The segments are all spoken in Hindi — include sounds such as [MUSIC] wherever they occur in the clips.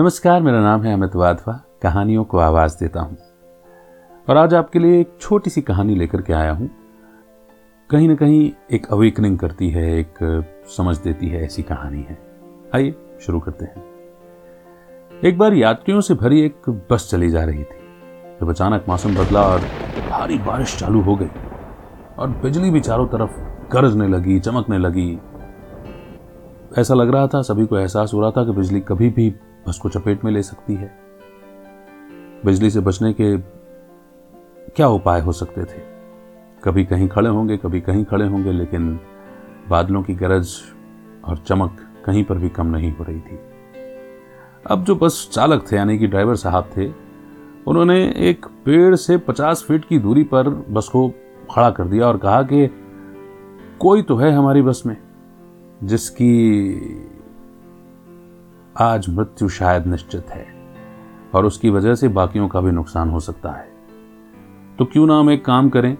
नमस्कार, मेरा नाम है अमित वाधवा। कहानियों को आवाज़ देता हूँ। और आज आपके लिए एक छोटी सी कहानी लेकर के आया हूँ। कहीं ना कहीं एक अवेकनिंग करती है, एक समझ देती है, ऐसी कहानी है। आइए, शुरू करते हैं। एक बार यात्रियों से भरी एक बस चली जा रही थी। जब अचानक मौसम बदला और भारी बारिश चालू हो गई और बिजली भी चारों तरफ़ गरजने लगी, चमकने लगी। ऐसा लग रहा था, सभी को एहसास हो रहा था कि बिजली कभी भी बस को चपेट में ले सकती है। बिजली से बचने के क्या उपाय हो सकते थे? कभी कहीं खड़े होंगे, कभी कहीं खड़े होंगे, लेकिन बादलों की गरज और चमक कहीं पर भी कम नहीं हो रही थी। अब जो बस चालक थे, यानी कि ड्राइवर साहब थे, उन्होंने एक पेड़ से पचास फीट की दूरी पर बस को खड़ा कर दिया और कहा कि, कोई तो है हमारी बस में, जिसकी आज मृत्यु शायद निश्चित है, और उसकी वजह से बाकियों का भी नुकसान हो सकता है। तो क्यों ना हम एक काम करें?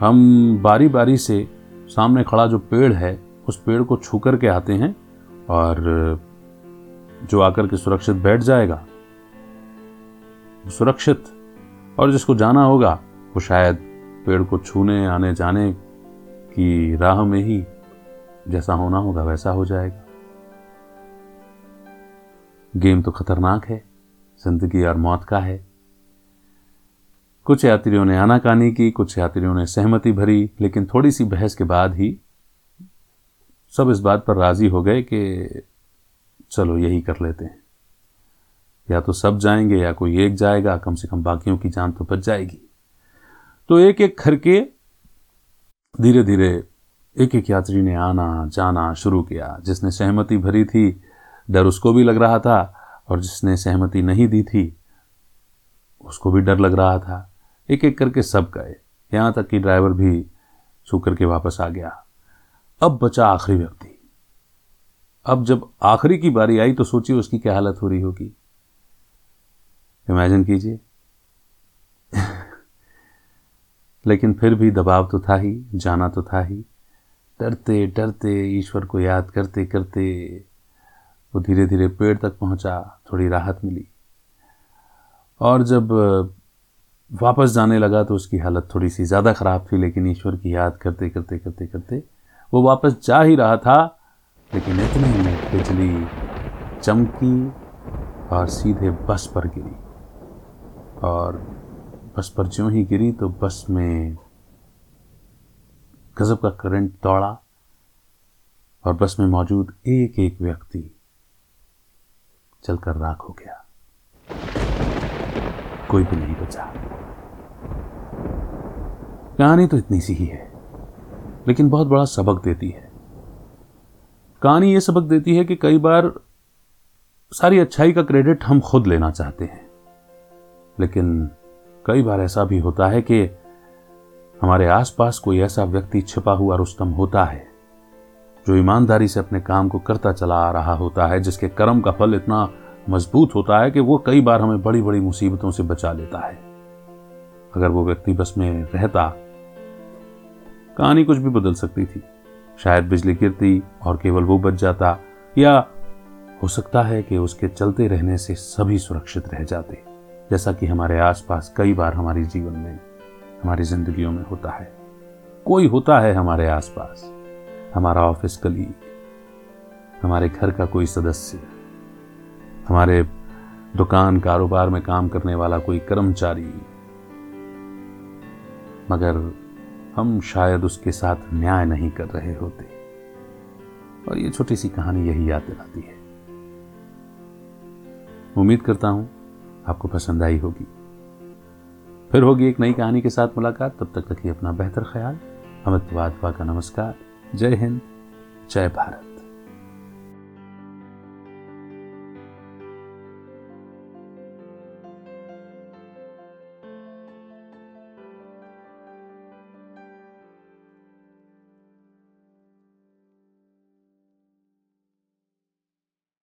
हम बारी बारी से सामने खड़ा जो पेड़ है, उस पेड़ को छू कर के आते हैं, और जो आकर के सुरक्षित बैठ जाएगा सुरक्षित, और जिसको जाना होगा, वो शायद पेड़ को छूने आने जाने की राह में ही जैसा होना होगा, वैसा हो जाएगा। गेम तो खतरनाक है, ज़िंदगी और मौत का है। कुछ यात्रियों ने आनाकानी की, कुछ यात्रियों ने सहमति भरी, लेकिन थोड़ी सी बहस के बाद ही सब इस बात पर राज़ी हो गए कि चलो यही कर लेते हैं। या तो सब जाएँगे, या कोई एक जाएगा, कम से कम बाकियों की जान तो बच जाएगी। तो एक एक करके धीरे धीरे एक एक यात्री ने आना, जाना शुरू किया, जिसने सहमति भरी थी डर उसको भी लग रहा था और जिसने सहमति नहीं दी थी, उसको भी डर लग रहा था। एक एक करके सब गए। यहाँ तक कि ड्राइवर भी छू करके वापस आ गया। अब बचा आखिरी व्यक्ति। अब जब आखिरी की बारी आई तो सोचिए उसकी क्या हालत हो रही होगी। इमेजिन कीजिए। [LAUGHS] लेकिन फिर भी दबाव तो था ही, जाना तो था ही। डरते डरते ईश्वर को याद करते करते वो धीरे धीरे पेड़ तक पहुँचा, थोड़ी राहत मिली। और जब वापस जाने लगा तो उसकी हालत थोड़ी सी ज़्यादा ख़राब थी, लेकिन ईश्वर की याद करते करते करते करते वो वापस जा ही रहा था, लेकिन इतने में बिजली चमकी और सीधे बस पर गिरी। और बस पर ज्यों ही गिरी तो बस में गजब का करंट दौड़ा और बस में मौजूद एक एक व्यक्ति चलकर राख हो गया। कोई भी नहीं बचा। कहानी तो इतनी सी ही है, लेकिन बहुत बड़ा सबक देती है। कहानी यह सबक देती है कि कई बार सारी अच्छाई का क्रेडिट हम खुद लेना चाहते हैं, लेकिन कई बार ऐसा भी होता है कि हमारे आसपास कोई ऐसा व्यक्ति छिपा हुआ रुस्तम होता है जो ईमानदारी से अपने काम को करता चला आ रहा होता है, जिसके कर्म का फल इतना मज़बूत होता है कि वो कई बार हमें बड़ी बड़ी मुसीबतों से बचा लेता है। अगर वो व्यक्ति बस में रहता, कहानी कुछ भी बदल सकती थी। शायद बिजली गिरती और केवल वो बच जाता, या हो सकता है कि उसके चलते रहने से सभी सुरक्षित रह जाते, जैसा कि हमारे आसपास कई बार हमारे जीवन में, हमारी जिंदगियों में होता है। कोई होता है हमारे आसपास। हमारा ऑफ़िस कलीग हमारे घर का कोई सदस्य, हमारे दुकान कारोबार में काम करने वाला कोई कर्मचारी। मगर हम शायद उसके साथ न्याय नहीं कर रहे होते। और ये छोटी सी कहानी यही याद दिलाती है। उम्मीद करता हूँ आपको पसंद आई होगी। फिर होगी एक नई कहानी के साथ मुलाकात। तब तक रखिए अपना बेहतर ख्याल। अमित वाधवा का नमस्कार। जय हिंद जय भारत।